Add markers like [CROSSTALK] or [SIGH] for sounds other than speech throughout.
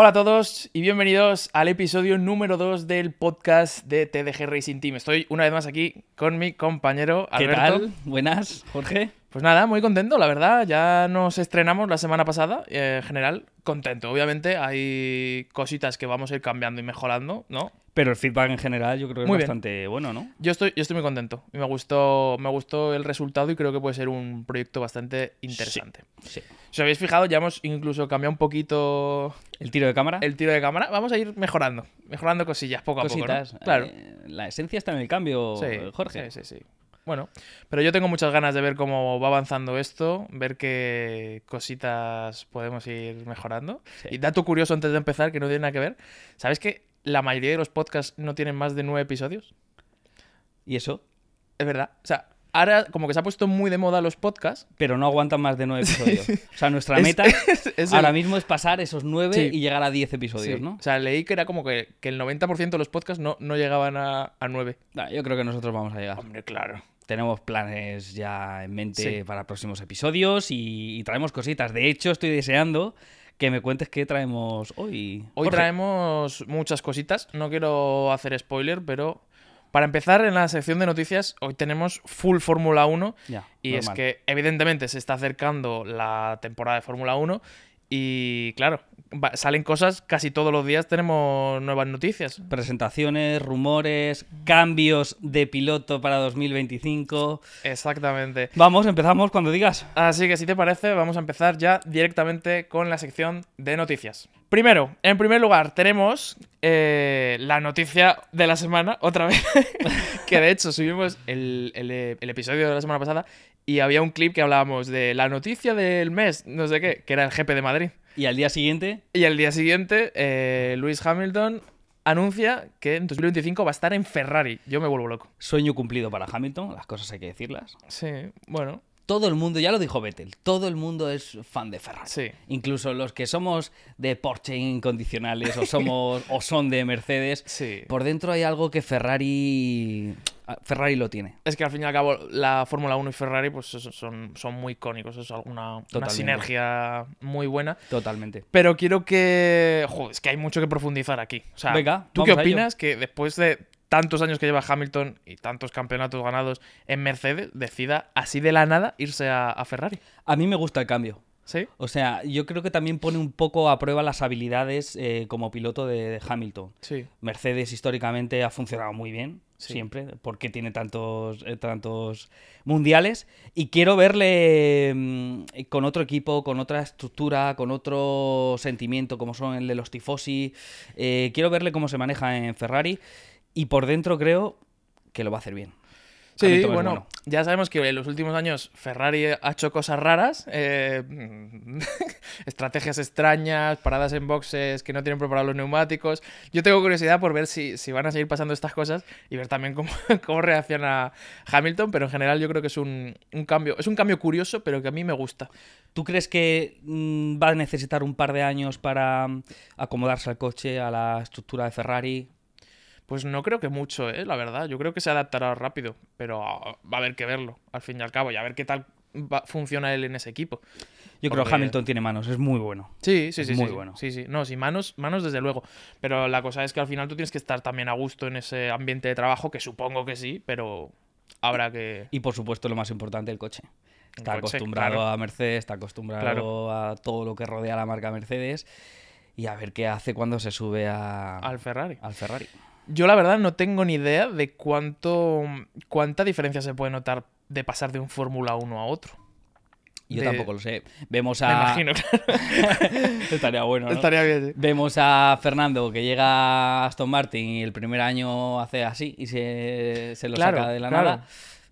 Hola a todos y bienvenidos al episodio número 2 del podcast de TDG Racing Team. Estoy una vez más aquí con mi compañero ¿Qué Alberto. tal? Buenas, Jorge. Pues nada, muy contento, la verdad. Ya nos estrenamos la semana pasada. eh, en general, contento. Obviamente hay cositas que vamos a ir cambiando y mejorando, ¿no? Pero el feedback en general yo creo que es bien. bastante bueno, ¿no? Yo estoy, yo estoy muy contento. Y me gustó, me gustó el resultado y creo que puede ser un proyecto bastante interesante. Sí. Si os habéis fijado, ya hemos incluso cambiado un poquito El tiro de cámara. el tiro de cámara. Vamos a ir mejorando, mejorando cosillas poco a poco. ¿no? Claro. Eh, la esencia está en el cambio, Sí, Jorge. Sí, sí, sí. Bueno, pero yo tengo muchas ganas de ver cómo va avanzando esto, ver qué cositas podemos ir mejorando. Sí. Y dato curioso antes de empezar, que no tiene nada que ver. ¿Sabes que la mayoría de los podcasts no tienen más de nueve episodios? Y eso. Es verdad. O sea, ahora como que se ha puesto muy de moda los podcasts. Pero no aguantan más de nueve episodios. [LAUGHS] O sea, nuestra Es- meta [LAUGHS] es- es ahora el- mismo es pasar esos nueve Sí. y llegar a diez episodios, sí. ¿no? O sea, leí que era como que, que el 90% de los podcasts no, no llegaban a, a nueve. Nah, yo creo que nosotros vamos a llegar. Hombre, claro. Tenemos planes ya en mente Sí. para próximos episodios y, y traemos cositas. De hecho, estoy deseando que me cuentes qué traemos hoy. Hoy Jorge. traemos muchas cositas. No quiero hacer spoiler, pero para empezar en la sección de noticias, hoy tenemos full Fórmula 1. Ya, Y es que evidentemente se está acercando la temporada de Fórmula 1. Y claro, va- salen cosas, casi todos los días tenemos nuevas noticias. Presentaciones, rumores, cambios de piloto para 2025. Exactamente. Vamos, empezamos cuando digas. Así que si te parece, vamos a empezar ya directamente con la sección de noticias. Primero, en primer lugar, tenemos eh, la noticia de la semana, otra vez, [LAUGHS] que de hecho subimos el, el- el episodio de la semana pasada y había un clip que hablábamos de la noticia del mes, no sé qué, que era el GP de Madrid. Y al día siguiente, Y al día siguiente, eh, Lewis Hamilton anuncia que en 2025 va a estar en Ferrari. Yo me vuelvo loco. sueño cumplido para Hamilton, las cosas hay que decirlas. Sí, bueno, Todo el mundo, ya lo dijo Vettel, todo el mundo es fan de Ferrari. sí. Incluso los que somos de Porsche incondicionales o somos [LAUGHS] o son de Mercedes, Sí. por dentro hay algo que Ferrari Ferrari lo tiene. Es que al fin y al cabo la Fórmula 1 y Ferrari pues son, son muy icónicos, es una, una sinergia muy buena. Totalmente. Pero quiero que... Joder, es que hay mucho que profundizar aquí. O sea, Venga, ¿tú qué opinas que después de tantos años que lleva Hamilton y tantos campeonatos ganados en Mercedes, decida así de la nada irse a, a Ferrari? A mí me gusta el cambio. ¿Sí? O sea, yo creo que también pone un poco a prueba las habilidades eh, como piloto de, de Hamilton. Sí. Mercedes históricamente ha funcionado muy bien, Sí. siempre, porque tiene tantos, eh, tantos mundiales. Y quiero verle mm, con otro equipo, con otra estructura, con otro sentimiento, como son el de los tifosi. Eh, quiero verle cómo se maneja en Ferrari. Y por dentro creo que lo va a hacer bien. Sí, es bueno, ya sabemos que en los últimos años Ferrari ha hecho cosas raras, eh, [LAUGHS] estrategias extrañas, paradas en boxes que no tienen preparados los neumáticos. Yo tengo curiosidad por ver si, si van a seguir pasando estas cosas y ver también cómo, [LAUGHS] cómo reacciona Hamilton, pero en general yo creo que es un, un cambio, es un cambio curioso, pero que a mí me gusta. ¿Tú crees que mm, va a necesitar un par de años para mm, acomodarse al coche, a la estructura de Ferrari? Pues no creo que mucho, ¿eh? la verdad. Yo creo que se adaptará rápido, pero va a haber que verlo, al fin y al cabo, y a ver qué tal va- funciona él en ese equipo. Yo creo que Hamilton tiene manos, es muy bueno. Sí, sí, sí. Muy sí, bueno. Sí, sí. No, sí, manos, manos desde luego. Pero la cosa es que al final tú tienes que estar también a gusto en ese ambiente de trabajo, que supongo que sí, pero habrá que. Y por supuesto, lo más importante, el coche. Está El coche, acostumbrado claro. a Mercedes, está acostumbrado Claro. a todo lo que rodea la marca Mercedes. Y a ver qué hace cuando se sube a- Al Ferrari. al Ferrari. Yo la verdad no tengo ni idea de cuánto. cuánta diferencia se puede notar de pasar de un Fórmula 1 a otro. Yo De- tampoco lo sé. Vemos Me a. imagino, claro. [LAUGHS] Estaría bueno. ¿no? Estaría bien, sí. Vemos a Fernando que llega a Aston Martin y el primer año hace así y se, se lo Claro, saca de la claro. nada.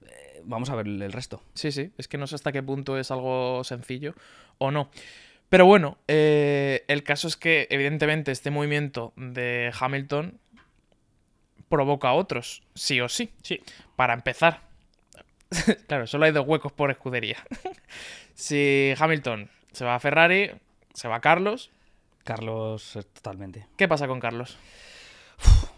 Eh, Vamos a ver el resto. Sí, sí. Es que no sé hasta qué punto es algo sencillo o no. Pero bueno, eh, el caso es que evidentemente este movimiento de Hamilton provoca otros, sí o sí. Sí. Para empezar, [LAUGHS] claro, solo hay dos huecos por escudería. [LAUGHS] si Hamilton se va a Ferrari, se va a Carlos, Carlos, eh, totalmente. ¿qué pasa con Carlos?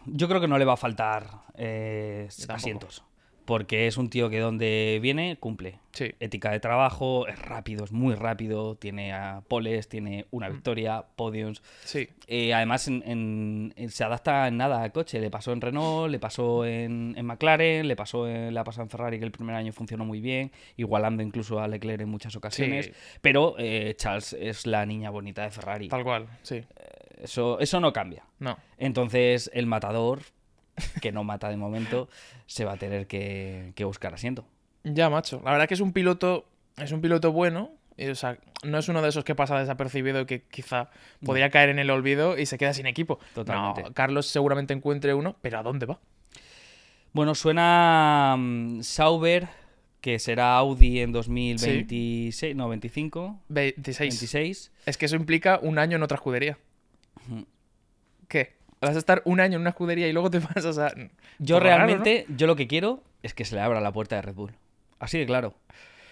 Yo creo que no le va a faltar eh, asientos. Porque es un tío que donde viene cumple. Sí. Ética de trabajo, es rápido, es muy rápido, tiene a poles, tiene una victoria, podiums. Sí. Eh, además, en- en- en- se adapta en nada al coche. Le pasó en Renault, le pasó en, en McLaren, le pasó en, le ha pasado en Ferrari, que el primer año funcionó muy bien, igualando incluso a Leclerc en muchas ocasiones. Sí. Pero eh, Charles es la niña bonita de Ferrari. Tal cual, sí. Eso, eso no cambia. No. Entonces, el matador, que no mata de momento, se va a tener que, que buscar asiento. Ya, macho. La verdad que es un piloto. Es un piloto bueno. y, o sea, no es uno de esos que pasa desapercibido y que quizá podría caer en el olvido y se queda sin equipo. Totalmente. No, Carlos seguramente encuentre uno, pero ¿a dónde va? Bueno, suena mm, Sauber, que será Audi en 2026, no, 25, 26. 26. Es que eso implica un año en otra escudería. ¿Qué? Vas a estar un año en una escudería y luego te [LAUGHS] pasas a. Yo realmente, yo lo que quiero es que se le abra la puerta de Red Bull. Así de claro.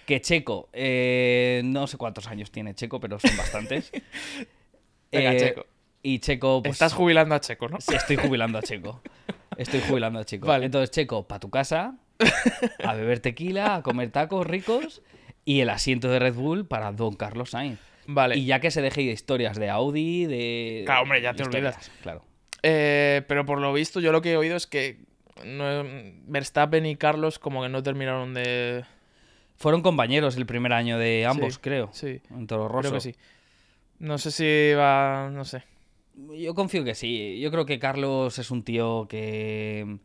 Que Checo, eh, no sé cuántos años tiene Checo, pero son bastantes. [LAUGHS] Venga, Eh, Checo. Y Checo, pues, Estás jubilando a Checo, ¿no? Sí, estoy jubilando a Checo. Estoy jubilando a [LAUGHS] Checo. Vale. Entonces, Checo, para tu casa, a beber tequila, a comer tacos ricos y el asiento de Red Bull para Don Carlos Sainz. Vale. Y ya que se deje de historias de Audi, de. Claro, hombre, ya te historias, olvidas. Claro. Eh, pero por lo visto, yo lo que he oído es que no- Verstappen y Carlos como que no terminaron de. Fueron compañeros el primer año de ambos, Sí, creo. Sí, En Toro Rosso. creo que sí. No sé si va. No sé. Yo confío que sí. Yo creo que Carlos es un tío que.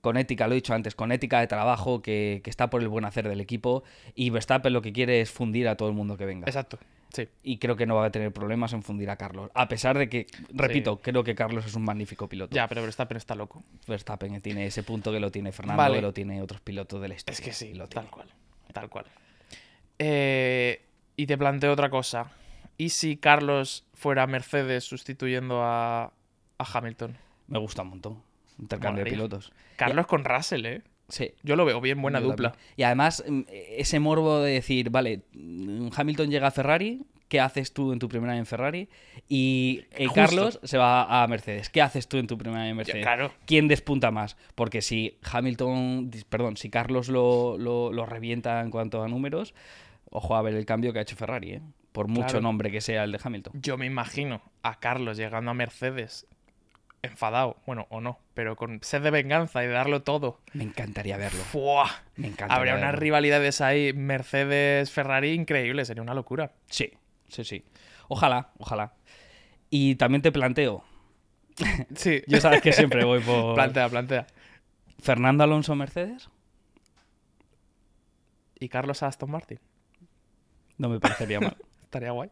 Con ética, lo he dicho antes, con ética de trabajo, que, que está por el buen hacer del equipo. Y Verstappen lo que quiere es fundir a todo el mundo que venga. Exacto. Sí. y creo que no va a tener problemas en fundir a Carlos. A pesar de que, repito, creo que Carlos es un magnífico piloto. Ya, pero Verstappen está loco. Verstappen tiene ese punto que lo tiene Fernando, Vale. que lo tiene otros pilotos de la historia. Es que sí, lo tal tiene. cual. Tal cual. Eh, y te planteo otra cosa. ¿Y si Carlos fuera Mercedes sustituyendo a, a Hamilton? Me gusta un montón. Intercambio de pilotos. Carlos con Russell, ¿eh? Sí. Yo lo veo bien, buena Yo dupla. también. Y además, mm, ese morbo de decir, vale, mm, Hamilton llega a Ferrari, ¿qué haces tú en tu primer año en Ferrari? Y eh. Carlos se va a Mercedes. ¿Qué haces tú en tu primer año en Mercedes? claro. ¿Quién despunta más? Porque si Hamilton, perdón, si Carlos lo, lo- lo revienta en cuanto a números, ojo a ver el cambio que ha hecho Ferrari, ¿eh? Por mucho Claro. nombre que sea el de Hamilton. Yo me imagino a Carlos llegando a Mercedes enfadado, bueno, o no, pero con sed de venganza y de darlo todo. Me encantaría verlo. ¡Fua! Me encantaría Habría unas rivalidades ahí, Mercedes-Ferrari, increíble, sería una locura. Sí, sí, sí. Ojalá, ojalá. Y también te planteo, [LAUGHS] Sí, yo sabes que siempre voy por... [LAUGHS] plantea, plantea. Fernando Alonso Mercedes, ¿Y Carlos Aston Martin? no me parecería mal. [LAUGHS] Estaría guay.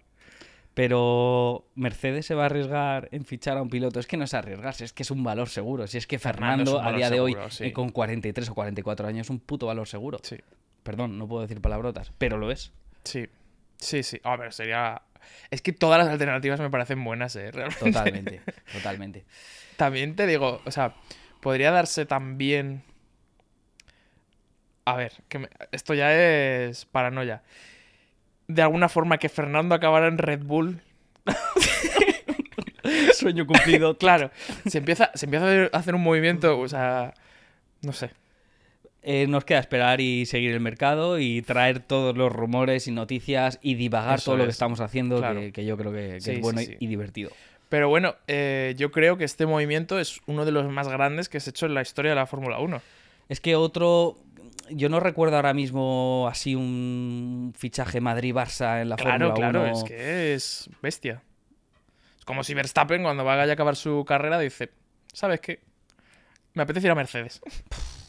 Pero Mercedes se va a arriesgar en fichar a un piloto. Es que no es arriesgarse, es que es un valor seguro. Si es que Fernando a día de hoy, seguro, sí. eh, con 43 o 44 años, es un puto valor seguro. Sí, Perdón, no puedo decir palabrotas, pero lo es. sí, sí, sí. A ver, sería... Es que todas las alternativas me parecen buenas, ¿eh? Realmente. Totalmente, [LAUGHS] totalmente. También te digo, o sea, podría darse también... A ver, que me- esto ya es paranoia. De alguna forma que Fernando acabara en Red Bull. [LAUGHS] Sueño cumplido. [LAUGHS] Claro, se empieza, se empieza a hacer- un movimiento, o sea, no sé. Eh, nos queda esperar y seguir el mercado y traer todos los rumores y noticias y divagar Eso todo lo que es. estamos haciendo, Claro. que, que yo creo que, que Sí, es bueno sí, y- sí. y divertido. Pero bueno, eh, yo creo que este movimiento es uno de los más grandes que se ha hecho en la historia de la Fórmula 1. Es que otro. Yo no recuerdo ahora mismo así un fichaje Madrid-Barça en la Claro, Fórmula claro, 1. es que es bestia. Es como si Verstappen, cuando vaya a acabar su carrera, dice: ¿Sabes qué? Me apetece ir a Mercedes.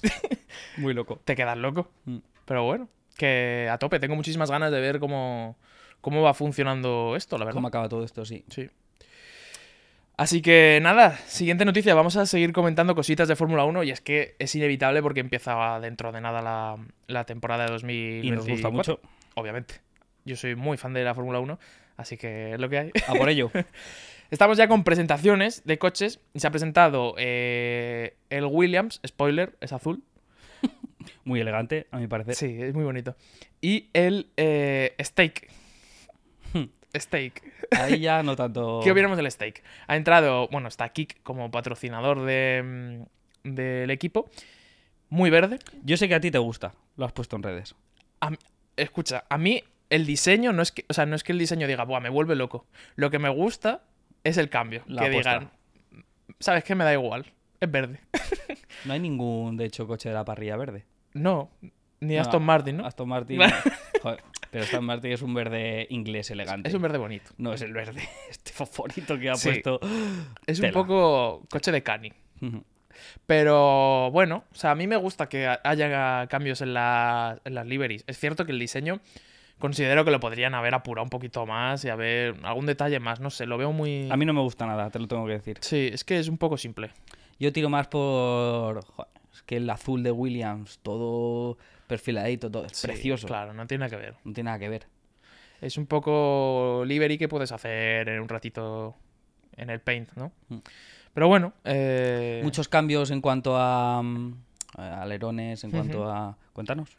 [LAUGHS] Muy loco. Te quedas loco. Mm. Pero bueno, que a tope. Tengo muchísimas ganas de ver cómo, cómo va funcionando esto, la verdad. ¿Cómo acaba todo esto? Sí. Sí. Así que nada, siguiente noticia. Vamos a seguir comentando cositas de Fórmula 1 y es que es inevitable porque empieza dentro de nada la, la temporada de 2024. Y nos gusta mucho. Obviamente. Yo soy muy fan de la Fórmula 1, así que es lo que hay. A por ello. [LAUGHS] Estamos ya con presentaciones de coches y se ha presentado eh, el Williams, spoiler, es azul. [LAUGHS] Muy elegante, a mi parecer. Sí, es muy bonito. Y el eh, Stake. Stake. Ahí ya no [LAUGHS] tanto. ¿Qué opinamos del Stake? Ha entrado, bueno, está Kik como patrocinador de, mm, del equipo. muy verde. Yo sé que a ti te gusta, lo has puesto en redes. A escucha, a mí el diseño no es que, o sea, no es que el diseño diga, Buah, me vuelve loco. Lo que me gusta es el cambio. La que apuesta. digan, ¿sabes qué? Me da igual. Es verde. [LAUGHS] No hay ningún, de hecho, coche de la parrilla verde. no, ni No, Aston Martin, ¿no? Aston Martin. [LAUGHS] Joder, pero Aston Martin es un verde inglés elegante. Es un verde bonito. No es el verde, [LAUGHS] este fosforito que ha Sí. puesto. Es un poco coche de cani. Pero bueno, o sea, a mí me gusta que ha- haya cambios en, la- en las liveries. Es cierto que el diseño considero que lo podrían haber apurado un poquito más y haber algún detalle más, no sé, lo veo muy... A mí no me gusta nada, te lo tengo que decir. Sí, es que es un poco simple. Yo tiro más por. joder, es que el azul de Williams, todo perfiladito, todo. Es Sí, precioso. Claro, no tiene nada que ver. No tiene nada que ver. Es un poco livery que puedes hacer en un ratito en el paint, ¿no? Mm. Pero bueno, eh, Muchos cambios en cuanto a. mm, a alerones, en cuanto a. Cuéntanos.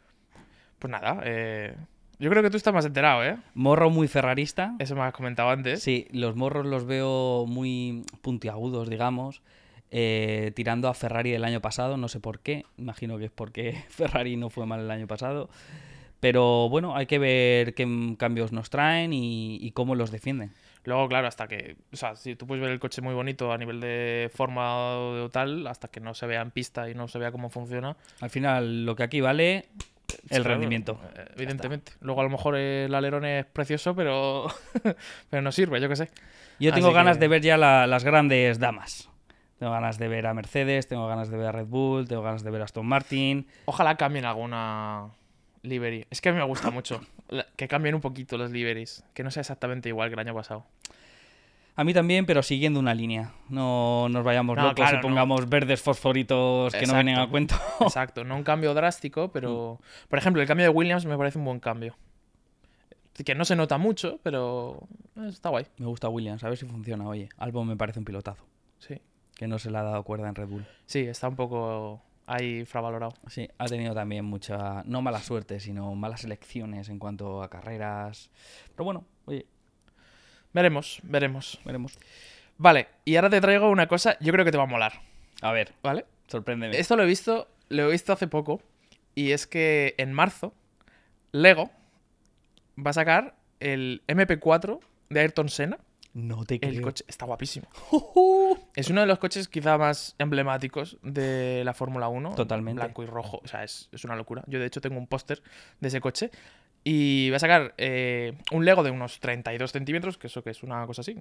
pues nada, eh, yo creo que tú estás más enterado, ¿eh? Morro muy ferrarista. Eso me has comentado antes. Sí, los morros los veo muy puntiagudos, digamos. Eh, tirando a Ferrari del año pasado, no sé por qué. Imagino que es porque [LAUGHS] Ferrari no fue mal el año pasado. Pero bueno, hay que ver qué cambios nos traen y, y cómo los defienden. Luego, claro, hasta que. O sea, si tú puedes ver el coche muy bonito a nivel de forma o tal, hasta que no se vea en pista y no se vea cómo funciona. Al final, lo que aquí vale, el claro, rendimiento. eh, Evidentemente. Luego, a lo mejor el alerón es precioso, pero. [LAUGHS] pero no sirve, yo qué sé. Yo tengo Así ganas que- de ver ya la- las grandes damas. Tengo ganas de ver a Mercedes, tengo ganas de ver a Red Bull, tengo ganas de ver a Aston Martin. Ojalá cambien alguna livery. Es que a mí me gusta mucho que cambien un poquito los liveries. Que no sea exactamente igual que el año pasado. A mí también, pero siguiendo una línea. No nos vayamos No, locos claro, y no. pongamos verdes fosforitos que no vienen a cuento. [LAUGHS] Exacto, no un cambio drástico, pero. Por ejemplo, el cambio de Williams me parece un buen cambio. Que no se nota mucho, pero. Está guay. Me gusta Williams, a ver si funciona. Oye, Albon me parece un pilotazo. Sí. Que no se le ha dado cuerda en Red Bull. Sí, está un poco ahí infravalorado. Sí, ha tenido también mucha, no mala suerte, sino malas elecciones en cuanto a carreras. Pero bueno, oye, Veremos, veremos. veremos. Vale, y ahora te traigo una cosa, yo creo que te va a molar, A ver, ¿vale? sorpréndeme. Esto lo he visto, lo he visto hace poco, y es que en marzo, Lego va a sacar el MP4 de Ayrton Senna. No te El creo. coche está guapísimo. Es uno de los coches quizá más emblemáticos de la Fórmula 1. Totalmente. Blanco y rojo. O sea, es, es una locura. Yo, de hecho, tengo un póster de ese coche. Y va a sacar eh, un Lego de unos 32 centímetros, que eso que es una cosa así.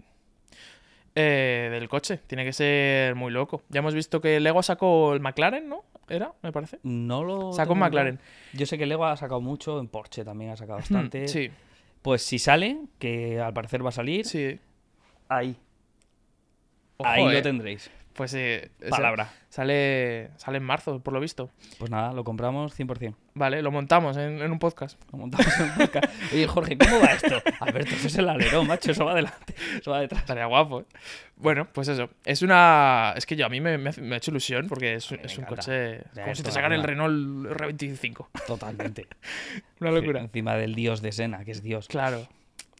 eh, del coche. Tiene que ser muy loco. Ya hemos visto que Lego sacó el McLaren, ¿no? Era, me parece. No lo. Sacó un McLaren. Yo sé que Lego ha sacado mucho, en Porsche también ha sacado bastante. Sí, Pues si sale, que al parecer va a salir, sí. Ahí. Ojo, ahí eh. lo tendréis. Pues eh, Palabra. Sale, sale en marzo, por lo visto. Pues nada, lo compramos 100%. Vale, lo montamos en, en un podcast. Lo montamos en el podcast. [LAUGHS] Oye, Jorge, ¿cómo va esto? Alberto, eso es el alerón, macho. Eso va adelante. Eso va detrás. Estaría guapo, ¿eh? Bueno, pues eso. Es una. Es que yo a mí me, me, ha hecho ilusión porque es, un encanta. coche. Ya, Como si te sacan el. Renault R25. Totalmente. [LAUGHS] Una locura. Encima del dios de Sena, que es dios. Claro.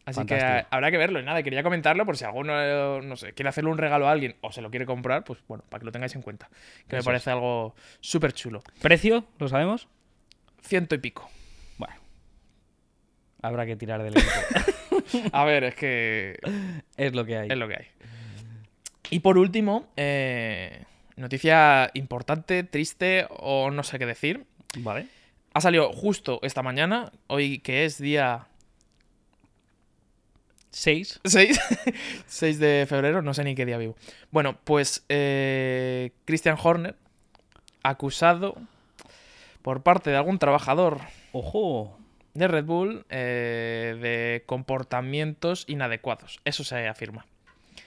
Así que Fantástico. habrá que verlo. Y nada, quería comentarlo por si alguno, no sé, quiere hacerle un regalo a alguien o se lo quiere comprar, pues bueno, para que lo tengáis en cuenta. Que me parece algo súper chulo. ¿Precio? ¿Lo sabemos? Ciento y pico. Bueno. Habrá que tirar del. [LAUGHS] A ver, es que es lo que hay. es lo que hay. Y por último, eh, noticia importante, triste o no sé qué decir. Vale. Ha salido justo esta mañana, hoy que es día 6. 6, 6 de febrero, no sé ni qué día vivo. Bueno, pues eh, Christian Horner, acusado por parte de algún trabajador Ojo. de Red Bull eh, de comportamientos inadecuados. Eso se afirma.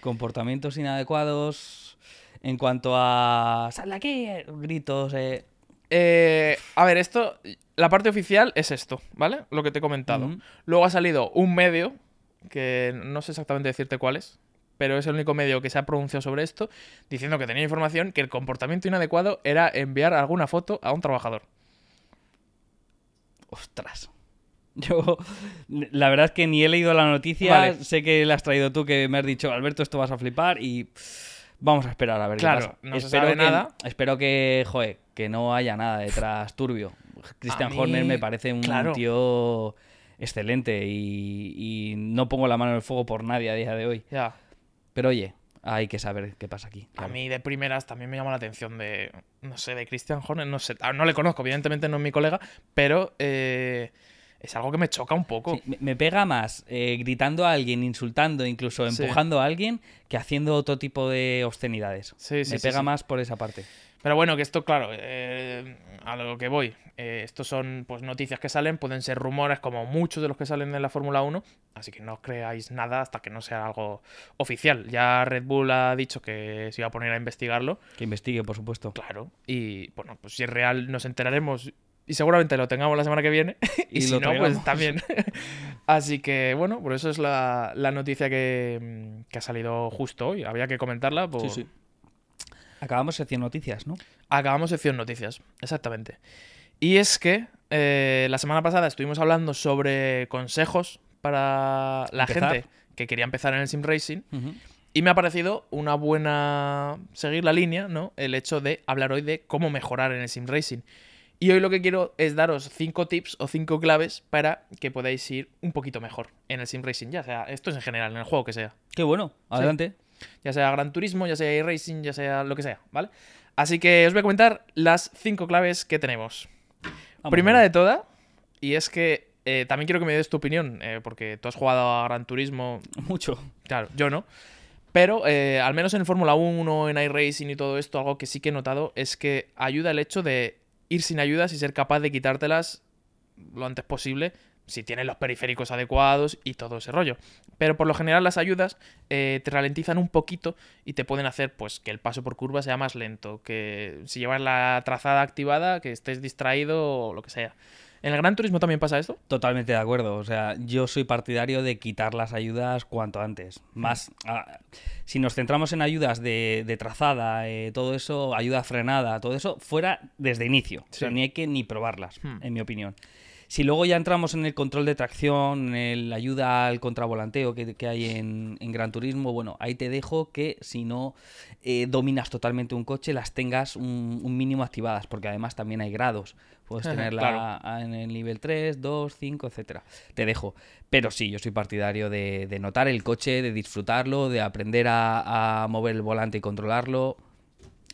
Comportamientos inadecuados en cuanto a... ¡Sal aquí! eh, Gritos. Eh. Eh, a ver, esto, la parte oficial es esto, ¿vale? Lo que te he comentado. Luego ha salido un medio, que no sé exactamente decirte cuál es, pero es el único medio que se ha pronunciado sobre esto, diciendo que tenía información que el comportamiento inadecuado era enviar alguna foto a un trabajador. Ostras. [LAUGHS] Yo, la verdad es que ni he leído la noticia. Vale. Sé que la has traído tú, que me has dicho, Alberto, esto vas a flipar. Y Vamos a esperar a ver Claro, qué pasa. no se espero sabe que, nada. Espero que, joder, que no haya nada detrás turbio. Christian mí, Horner me parece un claro. tío excelente y, y no pongo la mano en el fuego por nadie a día de hoy. Ya. Pero oye, hay que saber qué pasa aquí. A mí de primeras también me llama la atención de, no sé, de Christian Horner, no sé, ah, no le conozco, evidentemente no es mi colega, pero eh, es algo que me choca un poco. Sí, me, pega más eh, gritando a alguien, insultando, incluso Sí. empujando a alguien, que haciendo otro tipo de obscenidades. Sí, sí, me pega más por esa parte. Pero bueno, que esto, claro, eh, a lo que voy. eh, estos son pues noticias que salen, pueden ser rumores como muchos de los que salen en la Fórmula 1, así que no os creáis nada hasta que no sea algo oficial. Ya Red Bull ha dicho que se iba a poner a investigarlo, Que investigue, por supuesto. claro, y bueno, pues si es real nos enteraremos y seguramente lo tengamos la semana que viene, [LAUGHS] y, Y si no, traigamos. pues también. [LAUGHS] así que bueno, por eso es la, la noticia que, mm, que ha salido justo hoy, había que comentarla. por- Sí, sí. Acabamos sección noticias, ¿no? Acabamos sección noticias, exactamente. Y es que eh, la semana pasada estuvimos hablando sobre consejos para la Empezar. gente que quería empezar en el sim racing y me ha parecido una buena seguir la línea, ¿no? El hecho de hablar hoy de cómo mejorar en el sim racing. Y hoy lo que quiero es daros cinco tips o cinco claves para que podáis ir un poquito mejor en el sim racing, ya sea esto es en general, en el juego que sea Qué bueno, adelante. ya sea Gran Turismo, ya sea Racing, ya sea lo que sea, ¿vale? Así que os voy a comentar las cinco claves que tenemos. Vamos Primera de todas, y es que eh, también quiero que me des tu opinión, eh, porque tú has jugado a Gran Turismo, Mucho. claro, yo no. Pero eh, al menos en Fórmula 1, en iRacing y todo esto, algo que sí que he notado es que ayuda el hecho de ir sin ayudas y ser capaz de quitártelas lo antes posible si tienes los periféricos adecuados y todo ese rollo. Pero por lo general las ayudas eh, te ralentizan un poquito y te pueden hacer pues que el paso por curva sea más lento, que si llevas la trazada activada, que estés distraído o lo que sea. ¿En el Gran Turismo también pasa esto? Totalmente de acuerdo. O sea, yo soy partidario de quitar las ayudas cuanto antes. Más, si nos centramos en ayudas de, de trazada, eh, todo eso, ayuda frenada, todo eso, fuera desde inicio. O sea, ni hay que ni probarlas, Hmm. en mi opinión. Si luego ya entramos en el control de tracción, en la ayuda al contravolanteo que, que hay en, en Gran Turismo, bueno, ahí te dejo que si no eh, dominas totalmente un coche, las tengas un, un mínimo activadas, porque además también hay grados. Puedes [LAUGHS] tenerla claro. en el nivel 3, 2, 5, etcétera. Te dejo. Pero sí, yo soy partidario de, de notar el coche, de disfrutarlo, de aprender a, a mover el volante y controlarlo.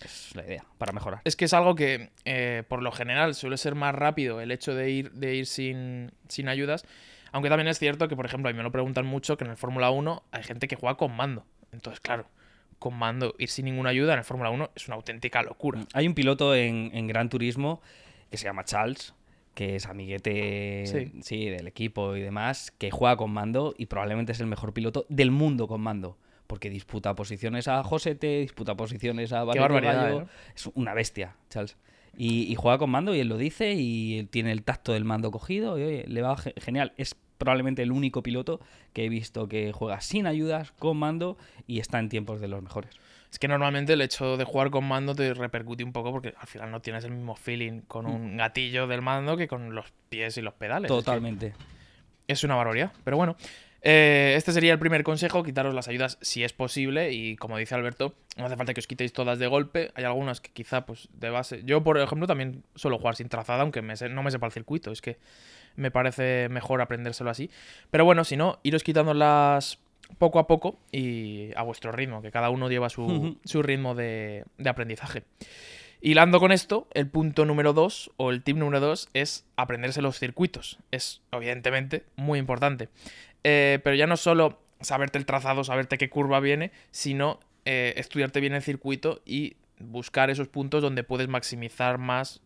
Es la idea, para mejorar. Es que es algo que eh, por lo general suele ser más rápido el hecho de ir, de ir sin, sin ayudas. Aunque también es cierto que, por ejemplo, a mí me lo preguntan mucho que en el Fórmula 1 hay gente que juega con mando. Entonces, claro, con mando, ir sin ninguna ayuda en el Fórmula 1 es una auténtica locura. Hay un piloto en, en Gran Turismo que se llama Charles, que es amiguete Sí. sí, del equipo y demás, que juega con mando y probablemente es el mejor piloto del mundo con mando. Porque disputa posiciones a Josete, disputa posiciones a Valerio barbaridad, Gallo. ¿eh? Es una bestia, Charles. Y, y juega con mando y él lo dice y tiene el tacto del mando cogido y oye, le va ge- genial. Es probablemente el único piloto que he visto que juega sin ayudas, con mando y está en tiempos de los mejores. Es que normalmente el hecho de jugar con mando te repercute un poco porque al final no tienes el mismo feeling con un gatillo del mando que con los pies y los pedales. Es que- Totalmente. Es una barbaridad. Pero bueno, eh, este sería el primer consejo, quitaros las ayudas si es posible. Y como dice Alberto, no hace falta que os quitéis todas de golpe. Hay algunas que quizá, pues, de base. Yo, por ejemplo, también suelo jugar sin trazada, aunque me no me sepa el circuito. Es que me parece mejor aprendérselo así. Pero bueno, si no, iros quitándolas poco a poco y a vuestro ritmo, que cada uno lleva su, [LAUGHS] su ritmo de, de aprendizaje. Hilando con esto, el punto número 2 o el tip número 2 es aprenderse los circuitos. Es, evidentemente, muy importante. Eh, pero ya no solo saberte el trazado, saberte qué curva viene, sino eh, estudiarte bien el circuito y buscar esos puntos donde puedes maximizar más,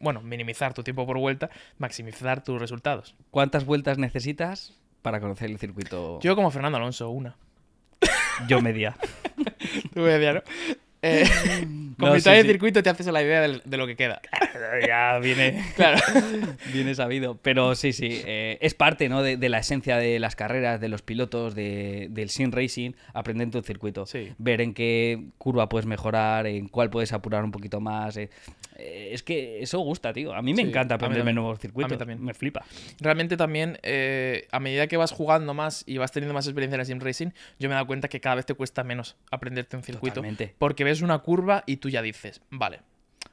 bueno, minimizar tu tiempo por vuelta, maximizar tus resultados. ¿Cuántas vueltas necesitas para conocer el circuito? Yo como Fernando Alonso, una. Yo media. [LAUGHS] Tú media, ¿no? Eh, [LAUGHS] con No, mitad sí, de sí. circuito te haces la idea de, lo que queda. ya viene, [LAUGHS] Claro. [LAUGHS] viene sabido. Pero sí, sí, eh, es parte ¿no? de, de la esencia de las carreras, de los pilotos, de- del sim racing, aprender tu circuito. Sí. Ver en qué curva puedes mejorar, en cuál puedes apurar un poquito más. eh. Eh, es que eso gusta, tío. A mí me encanta aprenderme nuevos circuitos. A mí también. Me flipa. Realmente también, a medida que vas jugando más y vas teniendo más experiencia en el sim racing, yo me he dado cuenta que cada vez te cuesta menos aprenderte un circuito. Totalmente. Porque ves una curva y tú ya dices, vale,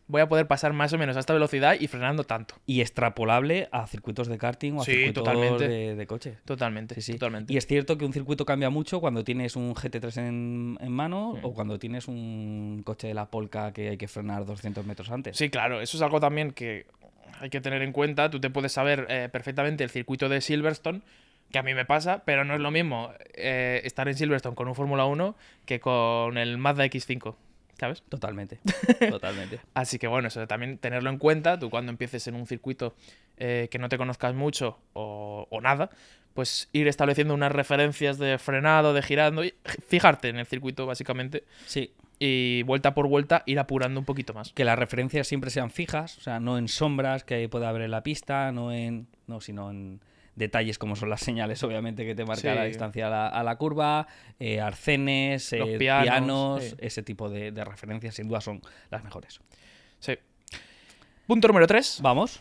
voy a poder pasar más o menos a esta velocidad y frenando tanto. Y extrapolable a circuitos de karting o a Sí, circuitos totalmente. de, de coche. Totalmente, Sí, sí. totalmente. Y es cierto que un circuito cambia mucho cuando tienes un GT3 en, en mano o cuando tienes un coche de la Polka que hay que frenar 200 metros antes. Sí, claro, eso es algo también que hay que tener en cuenta. Tú te puedes saber eh, perfectamente el circuito de Silverstone, que a mí me pasa, pero no es lo mismo eh, estar en Silverstone con un Fórmula 1 que con el Mazda X5, ¿sabes? Totalmente. [LAUGHS] Totalmente. Así que bueno, eso también tenerlo en cuenta. Tú cuando empieces en un circuito eh, que no te conozcas mucho o, o nada, pues ir estableciendo unas referencias de frenado, de girando, y fijarte en el circuito básicamente Sí. y vuelta por vuelta ir apurando un poquito más. Que las referencias siempre sean fijas, o sea, no en sombras que pueda haber en la pista, no en. No, sino en detalles como son las señales, obviamente, que te marca Sí. la distancia a la, a la curva, eh, arcenes, Los eh, pianos, pianos, sí. ese tipo de, de referencias sin duda son las mejores. Sí. Punto número 3. Vamos.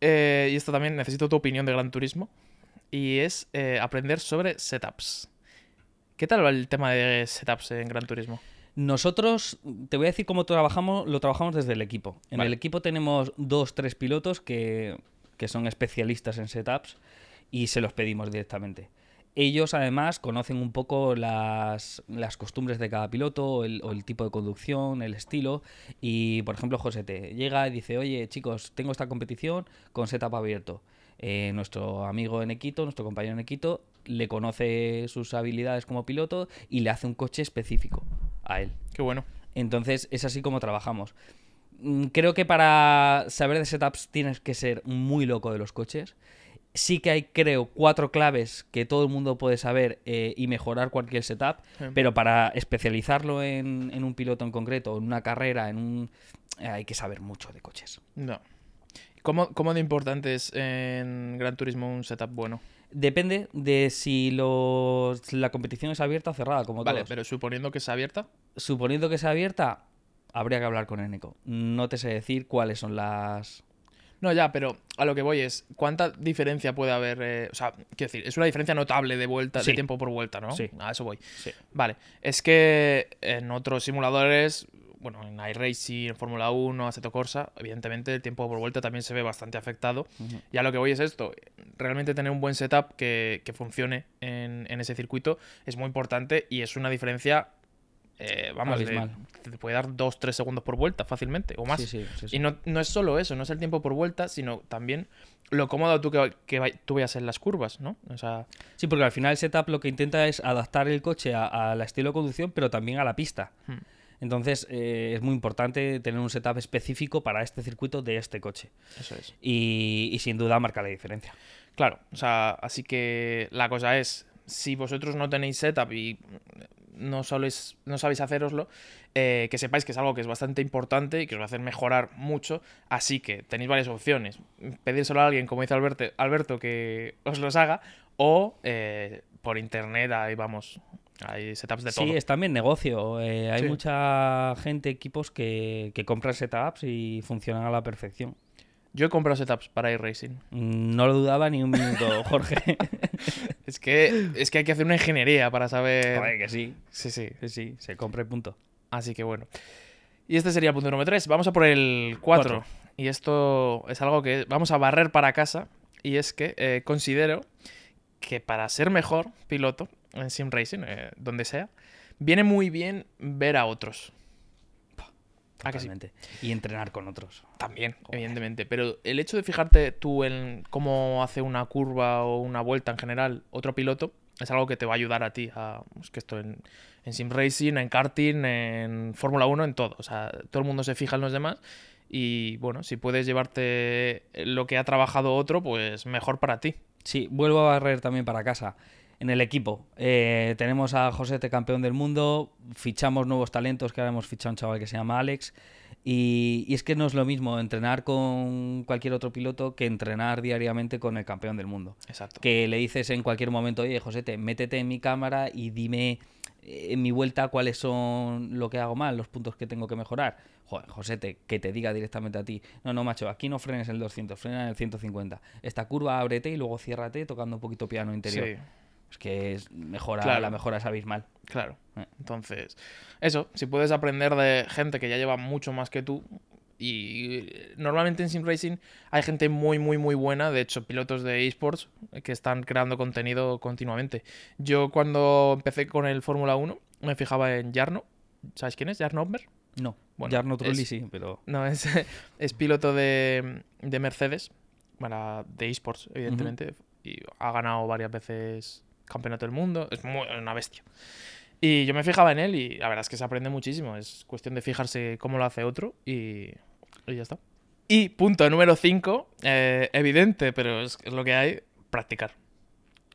y esto también necesito tu opinión de Gran Turismo. Y es eh, aprender sobre setups. ¿Qué tal va el tema de setups en Gran Turismo? Nosotros, te voy a decir cómo trabajamos, lo trabajamos desde el equipo. En Vale. el equipo tenemos dos, tres pilotos que, que son especialistas en setups y se los pedimos directamente. Ellos además conocen un poco las, las costumbres de cada piloto, o el, o el tipo de conducción, el estilo. Y por ejemplo, José te llega y dice, oye chicos, tengo esta competición con setup abierto. Eh, nuestro amigo en Equito, nuestro compañero en Equito, le conoce sus habilidades como piloto y le hace un coche específico a él. Qué bueno. Entonces es así como trabajamos. Mm, Creo que para saber de setups tienes que ser muy loco de los coches. Sí que hay, creo, cuatro claves que todo el mundo puede saber eh, y mejorar cualquier setup, Sí. pero para especializarlo en, en un piloto en concreto, en una carrera, en un... eh, hay que saber mucho de coches. No. ¿Cómo, cómo de importante es en Gran Turismo un setup bueno? Depende de si los- la competición es abierta o cerrada, como Vale, todos. pero suponiendo que sea abierta. Suponiendo que sea abierta, habría que hablar con Eneco. No te sé decir cuáles son las, No, ya, pero a lo que voy es, ¿cuánta diferencia puede haber? eh, o sea, quiero decir, es una diferencia notable de vuelta, Sí. de tiempo por vuelta, ¿no? Sí. A eso voy. Sí. Vale, es que en otros simuladores, bueno, en iRacing, en Fórmula 1, Assetto Corsa, evidentemente el tiempo por vuelta también se ve bastante afectado. Ujú. Y a lo que voy es esto, realmente tener un buen setup que, que funcione en, en ese circuito es muy importante y es una diferencia, eh, vamos, de- te puede dar 2-3 segundos por vuelta fácilmente o más. Sí, sí. Y no, no es solo eso, no es el tiempo por vuelta, sino también lo cómodo tú que, tú vayas en las curvas, ¿no? O sea, Sí, porque al final el setup lo que intenta es adaptar el coche a- al estilo de conducción, pero también a la pista. Hmm. Entonces eh, es muy importante tener un setup específico para este circuito de este coche. eso es. Y, y sin duda marca la diferencia. Claro, o sea, así que la cosa es, si vosotros no tenéis setup y no, soléis- no sabéis haceroslo, eh, que sepáis que es algo que es bastante importante y que os va a hacer mejorar mucho. Así que tenéis varias opciones. Pedírselo a alguien, como dice Alberto, Alberto que os los haga, o eh, por internet, ahí vamos, hay setups de todo. Sí, es también negocio. eh, hay Sí. mucha gente, equipos que, que compran setups y funcionan a la perfección. Yo he comprado setups para iRacing. Mm, No lo dudaba ni un minuto, [LAUGHS] Jorge. Es que, es que hay que hacer una ingeniería para saber... Joder, que sí. Sí, sí. Sí, sí, se compra y punto. Así que bueno. Y este sería el punto número 3. Vamos a por el 4. Cuatro. Y esto es algo que vamos a barrer para casa. Y es que eh, considero que para ser mejor piloto en Sim Racing, eh, donde sea, viene muy bien ver a otros. ¿A que sí? Totalmente. Y entrenar con otros. También, Joder. evidentemente. Pero el hecho de fijarte tú en cómo hace una curva o una vuelta en general otro piloto es algo que te va a ayudar a ti. A, es que esto en, en Sim Racing, en karting, en Fórmula 1, en todo. O sea, todo el mundo se fija en los demás. Y bueno, si puedes llevarte lo que ha trabajado otro, pues mejor para ti. Sí, vuelvo a barrer también para casa. En el equipo eh, tenemos a Josete, campeón del mundo, fichamos nuevos talentos, que ahora hemos fichado a un chaval que se llama Alex. Y, y es que no es lo mismo entrenar con cualquier otro piloto que entrenar diariamente con el campeón del mundo. Exacto. Que le dices en cualquier momento, oye, Josete, métete en mi cámara y dime eh, en mi vuelta cuáles son lo que hago mal, los puntos que tengo que mejorar. Joder, Josete, que te diga directamente a ti, no, no, macho, aquí no frenes el 200, frena en el 150. Esta curva ábrete y luego ciérrate tocando un poquito piano interior. Sí, Es que es mejora, Claro. la mejora es abismal. claro. Eh. Entonces, eso, si puedes aprender de gente que ya lleva mucho más que tú. Y eh, normalmente en Sim Racing hay gente muy, muy, muy buena. De hecho, pilotos de esports que están creando contenido continuamente. Yo cuando empecé con el Fórmula 1 me fijaba en Jarno. ¿Sabes quién es? Jarno Opmer. No, Bueno, Jarno Trulli es- sí, pero No, es, [LAUGHS] es piloto de, de Mercedes, para, de esports, evidentemente, y ha ganado varias veces campeonato del mundo, es muy- una bestia. Y yo me fijaba en él y la verdad es que se aprende muchísimo, es cuestión de fijarse cómo lo hace otro y, y ya está. Y punto número 5, evidente, pero es, es lo que hay, practicar.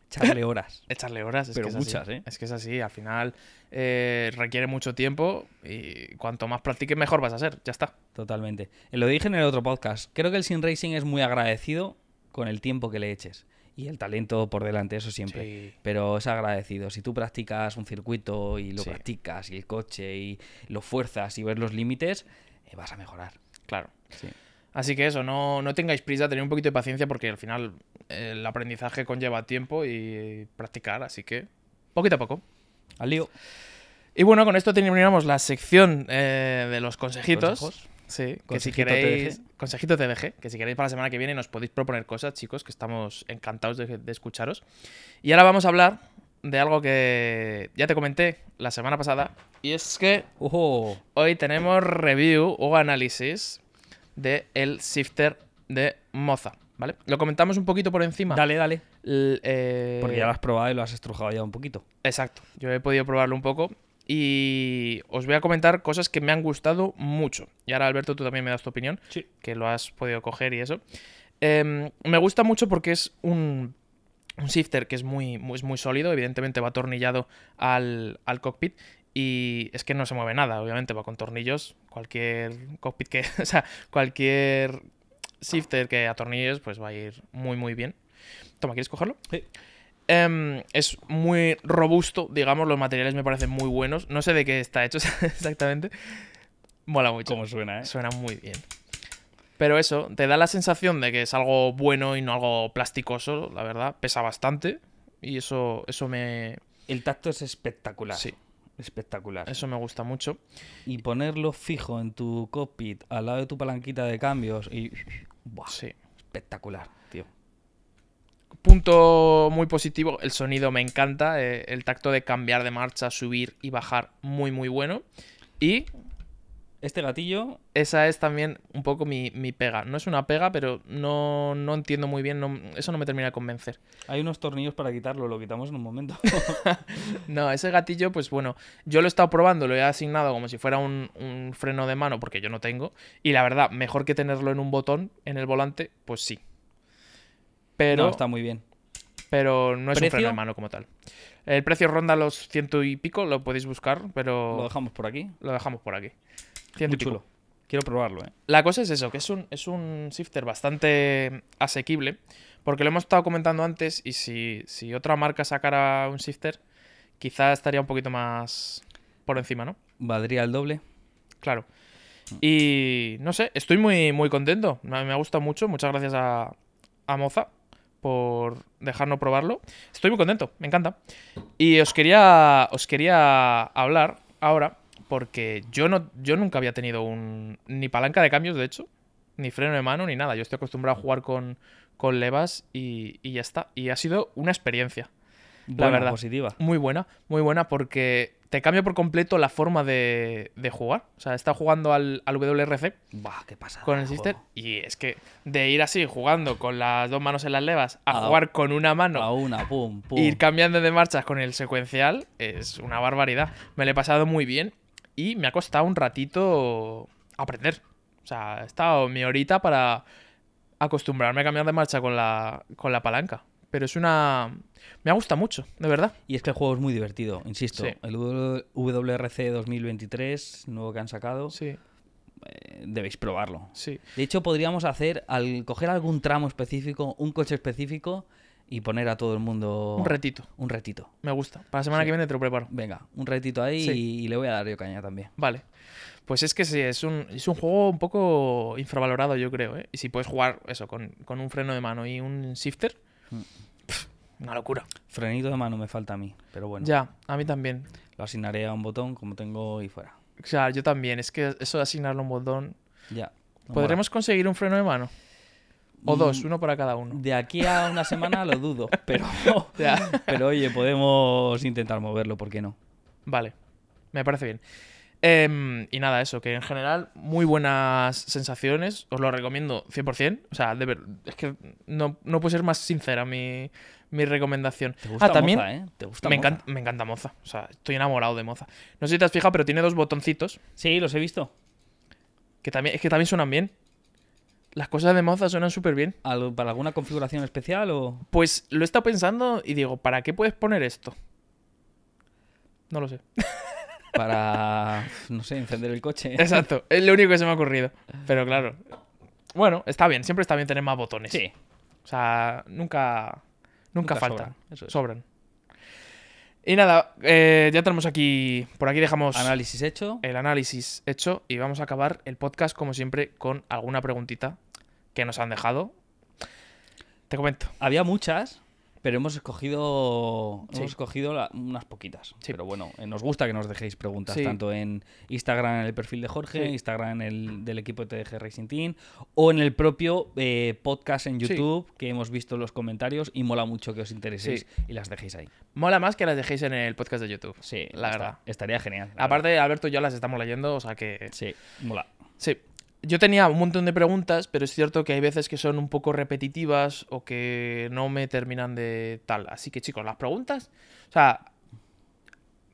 echarle [LAUGHS] horas. Echarle horas, es Pero que es muchas, así. ¿eh? Es que es así, al final eh, requiere mucho tiempo y cuanto más practiques mejor vas a ser, ya está. Totalmente. Eh, Lo dije en el otro podcast. Creo que el Sim Racing es muy agradecido con el tiempo que le eches. Y el talento por delante, eso siempre. Sí. Pero es agradecido. Si tú practicas un circuito y lo Sí. practicas y el coche y lo fuerzas y ves los límites, eh, vas a mejorar. Claro. Sí. Así que eso, no, no tengáis prisa, tener un poquito de paciencia porque al final el aprendizaje conlleva tiempo y practicar, así que poquito a poco. Al lío. Y bueno, con esto terminamos la sección eh, de los consejitos. ¿Consejos? Sí, que si Consejito queréis. TDG. Consejito TDG, que si queréis para la semana que viene nos podéis proponer cosas, chicos, que estamos encantados de, de escucharos. Y ahora vamos a hablar de algo que ya te comenté la semana pasada. Y es que. Hoy tenemos review o análisis de el shifter de Moza, ¿vale? Lo comentamos un poquito por encima. Dale, dale. L- eh, Porque ya lo has probado y lo has estrujado ya un poquito. Exacto, yo he podido probarlo un poco y os voy a comentar cosas que me han gustado mucho. Y ahora, Alberto, tú también me das tu opinión, Sí. que lo has podido coger y eso. Em, me gusta mucho porque es un, un shifter que es muy, muy, es muy sólido, evidentemente va atornillado al, al cockpit y es que no se mueve nada, obviamente va con tornillos, cualquier cockpit que, [LAUGHS] o sea, cualquier shifter que atornilles pues va a ir muy muy bien. Toma, ¿quieres cogerlo? Sí. Em, es muy robusto, digamos, los materiales me parecen muy buenos. No sé de qué está hecho [LAUGHS] exactamente. Mola mucho. ¿Cómo suena, eh? Suena muy bien. Pero eso, te da la sensación de que es algo bueno y no algo plasticoso, la verdad. Pesa bastante. Y eso, eso me. El tacto es espectacular. Sí, Espectacular. eso me gusta mucho. Y ponerlo fijo en tu cockpit al lado de tu palanquita de cambios y. Buah, Sí. espectacular. Punto muy positivo, el sonido me encanta. eh, el tacto de cambiar de marcha, subir y bajar, muy, muy bueno. Y Este gatillo, esa es también un poco mi, mi pega. No es una pega, pero no, no entiendo muy bien. no- eso no me termina de convencer. hay unos tornillos para quitarlo, lo quitamos en un momento. [LAUGHS] No, ese gatillo, pues bueno, yo lo he estado probando, lo he asignado como si fuera un, un freno de mano, porque yo no tengo. Y la verdad, mejor que tenerlo en un botón en el volante, pues sí. Pero no, está muy bien. pero no es un freno de mano como tal. El precio ronda los ciento y pico, lo podéis buscar, pero Lo dejamos por aquí. lo dejamos por aquí. Ciento Muy y pico. chulo. Quiero probarlo, eh. La cosa es eso, que es un, es un shifter bastante asequible, porque lo hemos estado comentando antes y si, si otra marca sacara un shifter, quizá estaría un poquito más por encima, ¿no? Valdría el doble. Claro. Y no sé, estoy muy, muy contento, me, me ha gustado mucho, muchas gracias a, a Moza por dejarnos probarlo. Estoy muy contento, me encanta. Y os quería, os quería hablar ahora, porque yo, no, yo nunca había tenido un, ni palanca de cambios, de hecho, ni freno de mano, ni nada. Yo estoy acostumbrado a jugar con, con levas y, y ya está. Y ha sido una experiencia Buena, verdad. positiva. muy buena, muy buena, porque te cambia por completo la forma de, de jugar. O sea, está jugando al, al WRC qué con el Sister. Y es que de ir así, jugando con las dos manos en las levas, a jugar con una mano A una, pum, pum. ir cambiando de marchas con el secuencial es una barbaridad. Me lo he pasado muy bien y me ha costado un ratito aprender. O sea, he estado mi horita para acostumbrarme a cambiar de marcha con la, con la palanca. Pero es una... Me ha gustado mucho, de verdad. Y es que el juego es muy divertido, insisto. Sí. El WRC 2023, nuevo que han sacado, Sí. eh, debéis probarlo. Sí. De hecho, podríamos hacer, al coger algún tramo específico, un coche específico y poner a todo el mundo Un retito. un retito. Me gusta. Para la semana Sí. que viene te lo preparo. Venga, un retito ahí Sí. y, y le voy a dar yo caña también. Vale. Pues es que sí, es un, es un juego un poco infravalorado, yo creo. ¿eh? Y si puedes jugar eso, con, con un freno de mano y un shifter, una locura. Frenito de mano me falta a mí, pero bueno, Ya, a mí también. lo asignaré a un botón como tengo y fuera. O sea, yo también. Es que eso de asignarle un botón. Ya. no ¿Podremos conseguir un freno de mano? O Mm. dos, uno para cada uno. De aquí a una semana lo dudo, [LAUGHS] pero, [LAUGHS] Ya. pero oye, podemos intentar moverlo, ¿por qué no? Vale, me parece bien. Em, y nada, eso, que en general muy buenas sensaciones, os lo recomiendo 100%. O sea, de ver, es que no, no puede ser más sincera mi, mi recomendación. ¿Te gusta ah, también Moza, eh? ¿Te gusta me, Moza? encanta, me encanta Moza. O sea, estoy enamorado de Moza. No sé si te has fijado, pero tiene dos botoncitos Sí, los he visto. que también, es que también suenan bien. Las cosas de Moza suenan súper bien. ¿Al- ¿Para alguna configuración especial o...? Pues lo he estado pensando y digo, ¿para qué puedes poner esto? No lo sé. [LAUGHS] Para, no sé, encender el coche. Exacto, [LAUGHS] es lo único que se me ha ocurrido. Pero claro. Bueno, está bien, siempre está bien tener más botones. Sí, O sea, nunca. Nunca, Nunca faltan. sobran, eso es. Sobran. Y nada, eh, ya tenemos aquí. Por aquí dejamos análisis hecho. el análisis hecho y vamos a acabar el podcast, como siempre, con alguna preguntita que nos han dejado. Te comento. Había muchas, pero hemos escogido, Sí. hemos escogido la- unas poquitas. Sí. Pero bueno, eh, nos gusta que nos dejéis preguntas, Sí. tanto en Instagram, en el perfil de Jorge. Instagram en el, del equipo de TDG Racing Team, o en el propio eh, podcast en. YouTube, que hemos visto los comentarios y mola mucho que os intereséis y las dejéis ahí. Mola más que las dejéis en el podcast de YouTube. Sí, La está- verdad. Estaría genial. Aparte, Alberto y yo las estamos leyendo, o sea que. Sí, mola. Sí. Yo tenía un montón de preguntas, pero es cierto que hay veces que son un poco repetitivas o que no me terminan de tal. Así que, chicos, las preguntas. O sea,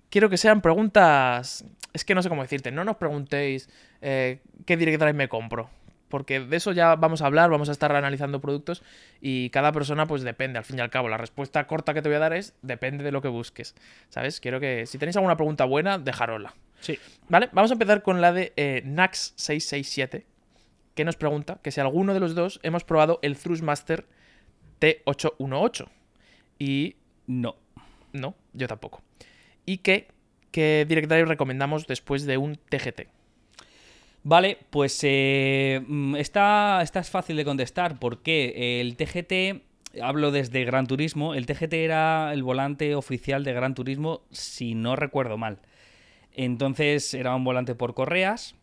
quiero que sean preguntas. Es que no sé cómo decirte. No nos preguntéis eh, qué Direct Drive me compro. Porque de eso ya vamos a hablar, vamos a estar analizando productos y cada persona pues depende, al fin y al cabo. La respuesta corta que te voy a dar es depende de lo que busques. ¿Sabes? Quiero que si tenéis alguna pregunta buena, dejarosla. Sí. Vale, vamos a empezar con la de eh, Nax667, que nos pregunta que si alguno de los dos hemos probado el Thrustmaster T818. Y No. no, yo tampoco. Y Direct Drive recomendamos después de un TGT. Vale, pues eh, mm, esta, esta es fácil de contestar porque el TGT, hablo desde Gran Turismo, el TGT era el volante oficial de Gran Turismo, si no recuerdo mal. Entonces era un volante por correas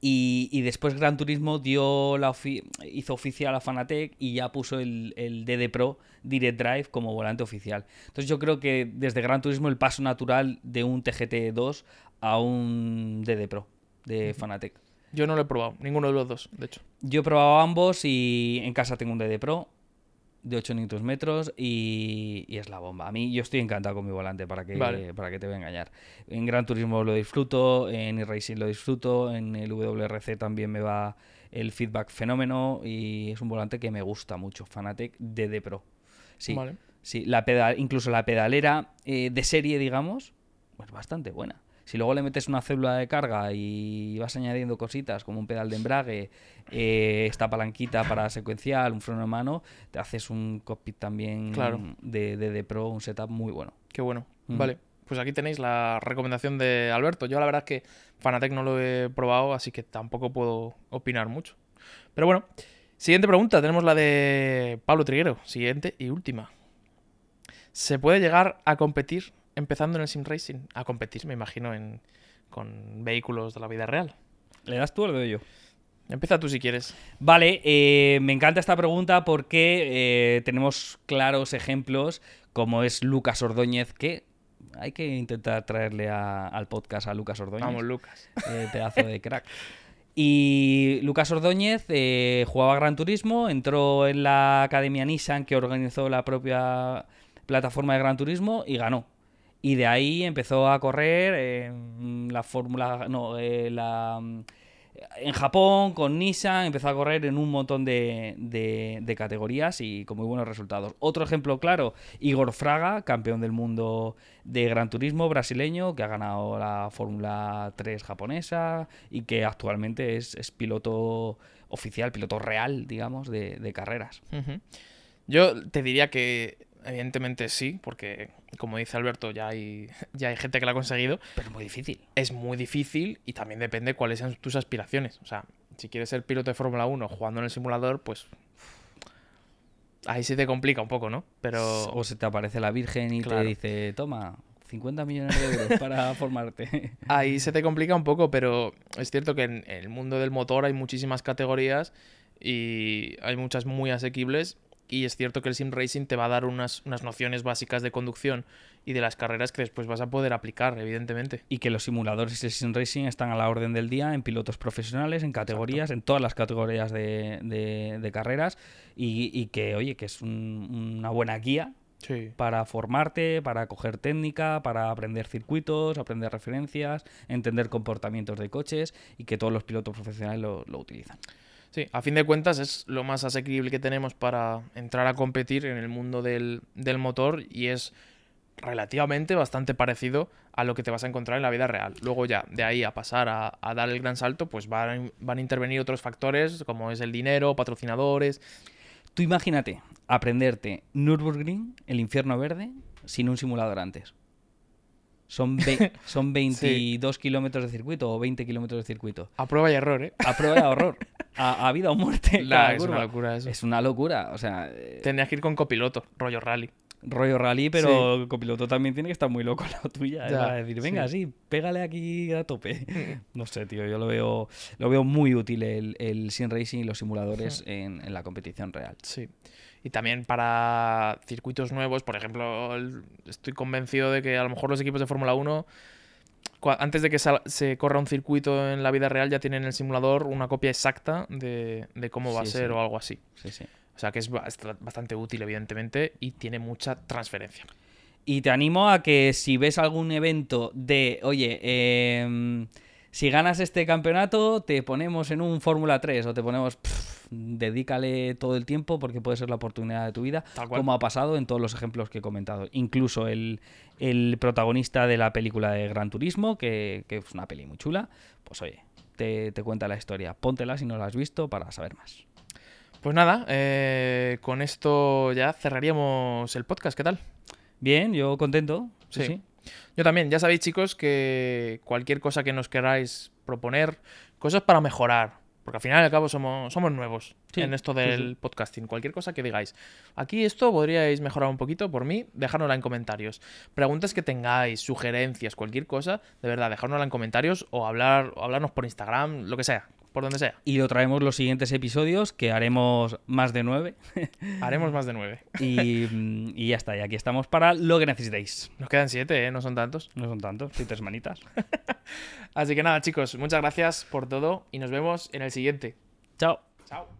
y, y después Gran Turismo dio la ofi- hizo oficial a Fanatec y ya puso el, el DD Pro Direct Drive como volante oficial. Entonces yo creo que desde Gran Turismo el paso natural de un TGT2 a un DD Pro de Fanatec. Yo no lo he probado, ninguno de los dos, de hecho. Yo he probado ambos y en casa tengo un DD Pro de 8 Nm metros y, y es la bomba. A mí yo estoy encantado con mi volante, para que, Vale. para que te voy a engañar. En Gran Turismo lo disfruto, en Racing lo disfruto, en el WRC también me va el feedback fenómeno y es un volante que me gusta mucho. Fanatec DD Pro. Sí, Vale. sí la pedal, incluso la pedalera eh, de serie, digamos, es bastante buena. Si luego le metes una célula de carga y vas añadiendo cositas como un pedal de embrague, eh, esta palanquita para secuencial, un freno de mano, te haces un cockpit también Claro. de, de, de Pro, un setup muy bueno. Qué bueno. Mm. Vale, pues aquí tenéis la recomendación de Alberto. Yo la verdad es que Fanatec no lo he probado, así que tampoco puedo opinar mucho. Pero bueno, siguiente pregunta. Tenemos la de Pablo Triguero. Siguiente y última. ¿Se puede llegar a competir empezando en el sim racing? A competir, me imagino, en, con vehículos de la vida real. ¿Le das tú o le doy yo? Empieza tú si quieres. Vale, eh, me encanta esta pregunta porque eh, tenemos claros ejemplos como es Lucas Ordóñez, que hay que intentar traerle a- al podcast a Lucas Ordóñez. Vamos, Lucas. eh, pedazo de crack. Y Lucas Ordóñez eh, jugaba Gran Turismo, entró en la Academia Nissan que organizó la propia plataforma de Gran Turismo y ganó. Y de ahí empezó a correr en la Fórmula, no, eh, la, en Japón, con Nissan, empezó a correr en un montón de, de- categorías y con muy buenos resultados. Otro ejemplo claro, Igor Fraga, campeón del mundo de Gran Turismo brasileño, que ha ganado la Fórmula 3 japonesa y que actualmente es, es piloto oficial, piloto real, digamos, de, carreras. Yo te diría que evidentemente sí, porque como dice Alberto, ya hay, [LAUGHS] ya hay gente que lo ha conseguido. Pero es muy difícil. Es muy difícil y también depende cuáles sean tus aspiraciones. O sea, si quieres ser piloto de Fórmula 1 jugando en el simulador, pues ahí sí te complica un poco, ¿no? Pero O se te aparece la Virgen y Claro. te dice, toma, 50 millones de euros para [LAUGHS] formarte. ahí se te complica un poco, pero es cierto que en el mundo del motor hay muchísimas categorías y hay muchas muy asequibles. Y es cierto que el sim racing te va a dar unas, unas nociones básicas de conducción y de las carreras que después vas a poder aplicar, evidentemente. y que los simuladores y el sim racing están a la orden del día en pilotos profesionales, en categorías, en todas las categorías de, de- de carreras y, y que, oye, que es un- una buena guía Sí. para formarte, para coger técnica, para aprender circuitos, aprender referencias, entender comportamientos de coches y que todos los pilotos profesionales lo, lo utilizan. Sí, a fin de cuentas es lo más asequible que tenemos para entrar a competir en el mundo del, del motor y es relativamente bastante parecido a lo que te vas a encontrar en la vida real. Luego ya, de ahí a pasar a, a dar el gran salto, pues van, van a intervenir otros factores como es el dinero, patrocinadores. Tú imagínate aprenderte Nürburgring, el infierno verde, sin un simulador antes. Son, [LAUGHS] son 22 kilómetros de circuito o 20 kilómetros de circuito. A prueba y error, ¿eh? A prueba de [LAUGHS] horror. A, a vida o muerte. La- es una locura eso. Es una locura. O sea, eh, Tendrías que ir con copiloto, rollo rally. rollo rally, pero el copiloto también tiene que estar muy loco la tuya. ¿eh? Ya, Para decir, venga, sí. sí. pégale aquí a tope. no sé, tío, yo lo veo, lo veo muy útil el, el sim racing y los simuladores en, en la competición real. Sí. Y también para circuitos nuevos, por ejemplo, estoy convencido de que a lo mejor los equipos de Fórmula 1, cua- antes de que se corra un circuito en la vida real, ya tienen en el simulador una copia exacta de, de cómo va a ser sí. o algo así. Sí, sí. O sea que es bast- bastante útil, evidentemente, y tiene mucha transferencia. Y te animo a que si ves algún evento de, oye, em, si ganas este campeonato, te ponemos en un Fórmula 3 o te ponemos, pff, dedícale todo el tiempo porque puede ser la oportunidad de tu vida, como ha pasado en todos los ejemplos que he comentado. Incluso el, el protagonista de la película de Gran Turismo, que, que es una peli muy chula, pues oye, te, te cuenta la historia. Póntela si no la has visto para saber más. Pues nada, eh, con esto ya cerraríamos el podcast. ¿Qué tal? Bien, yo contento. Sí, Sí. sí. Yo también, ya sabéis chicos que cualquier cosa que nos queráis proponer, cosas para mejorar, porque al final y al cabo somos, somos nuevos Sí, en esto sí, del sí. podcasting, cualquier cosa que digáis. Aquí esto podríais mejorar un poquito por mí, dejárnosla en comentarios. Preguntas que tengáis, sugerencias, cualquier cosa, de verdad, dejárnosla en comentarios o hablar o hablarnos por Instagram, lo que sea, por donde sea. Y lo traemos los siguientes episodios, que haremos más de nueve. [LAUGHS] Haremos más de nueve. [LAUGHS] y, y ya está, y aquí estamos para lo que necesitéis. Nos quedan siete, ¿eh? No son tantos. No son tantos, sí, tres manitas. [LAUGHS] Así que nada, chicos, muchas gracias por todo y nos vemos en el siguiente. Chao. Chao.